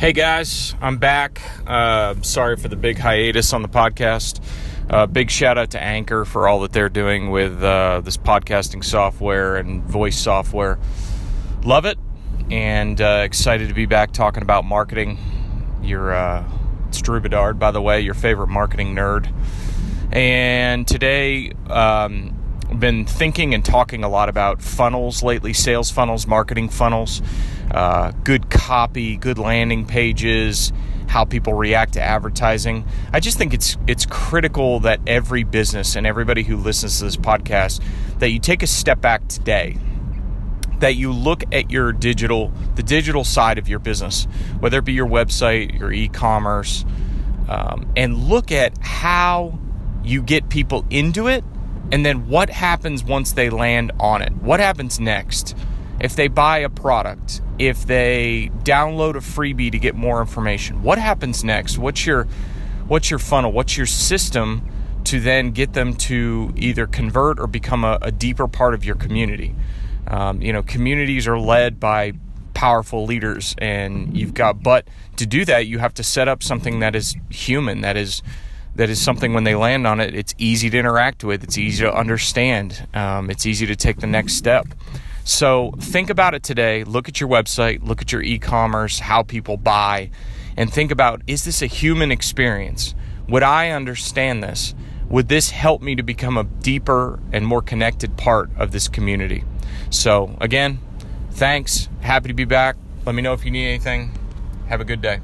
Hey guys, I'm back. Uh, sorry for the big hiatus on the podcast. Uh, big shout out to Anchor for all that they're doing with uh, this podcasting software and voice software. Love it, and uh, excited to be back talking about marketing. Your uh, Drew Bedard, by the way, your favorite marketing nerd. And today, um, I've been thinking and talking a lot about funnels lately, sales funnels, marketing funnels uh, good copy, good landing pages, how people react to advertising. I just think it's it's critical that every business and everybody who listens to this podcast that you take a step back today that you look at your digital the digital side of your business whether it be your website your e-commerce um, and look at how you get people into it and then what happens once they land on it what happens next if they buy a product, if they download a freebie to get more information, what happens next? What's your what's your funnel? What's your system to then get them to either convert or become a, a deeper part of your community? Um, you know, communities are led by powerful leaders, and you've got. But to do that, you have to set up something that is human, that is that is something when they land on it, it's easy to interact with, it's easy to understand, um, it's easy to take the next step. So think about it today. Look at your website, look at your e commerce, how people buy, and think about is this a human experience? Would I understand this? Would this help me to become a deeper and more connected part of this community? So, again, thanks. Happy to be back. Let me know if you need anything. Have a good day.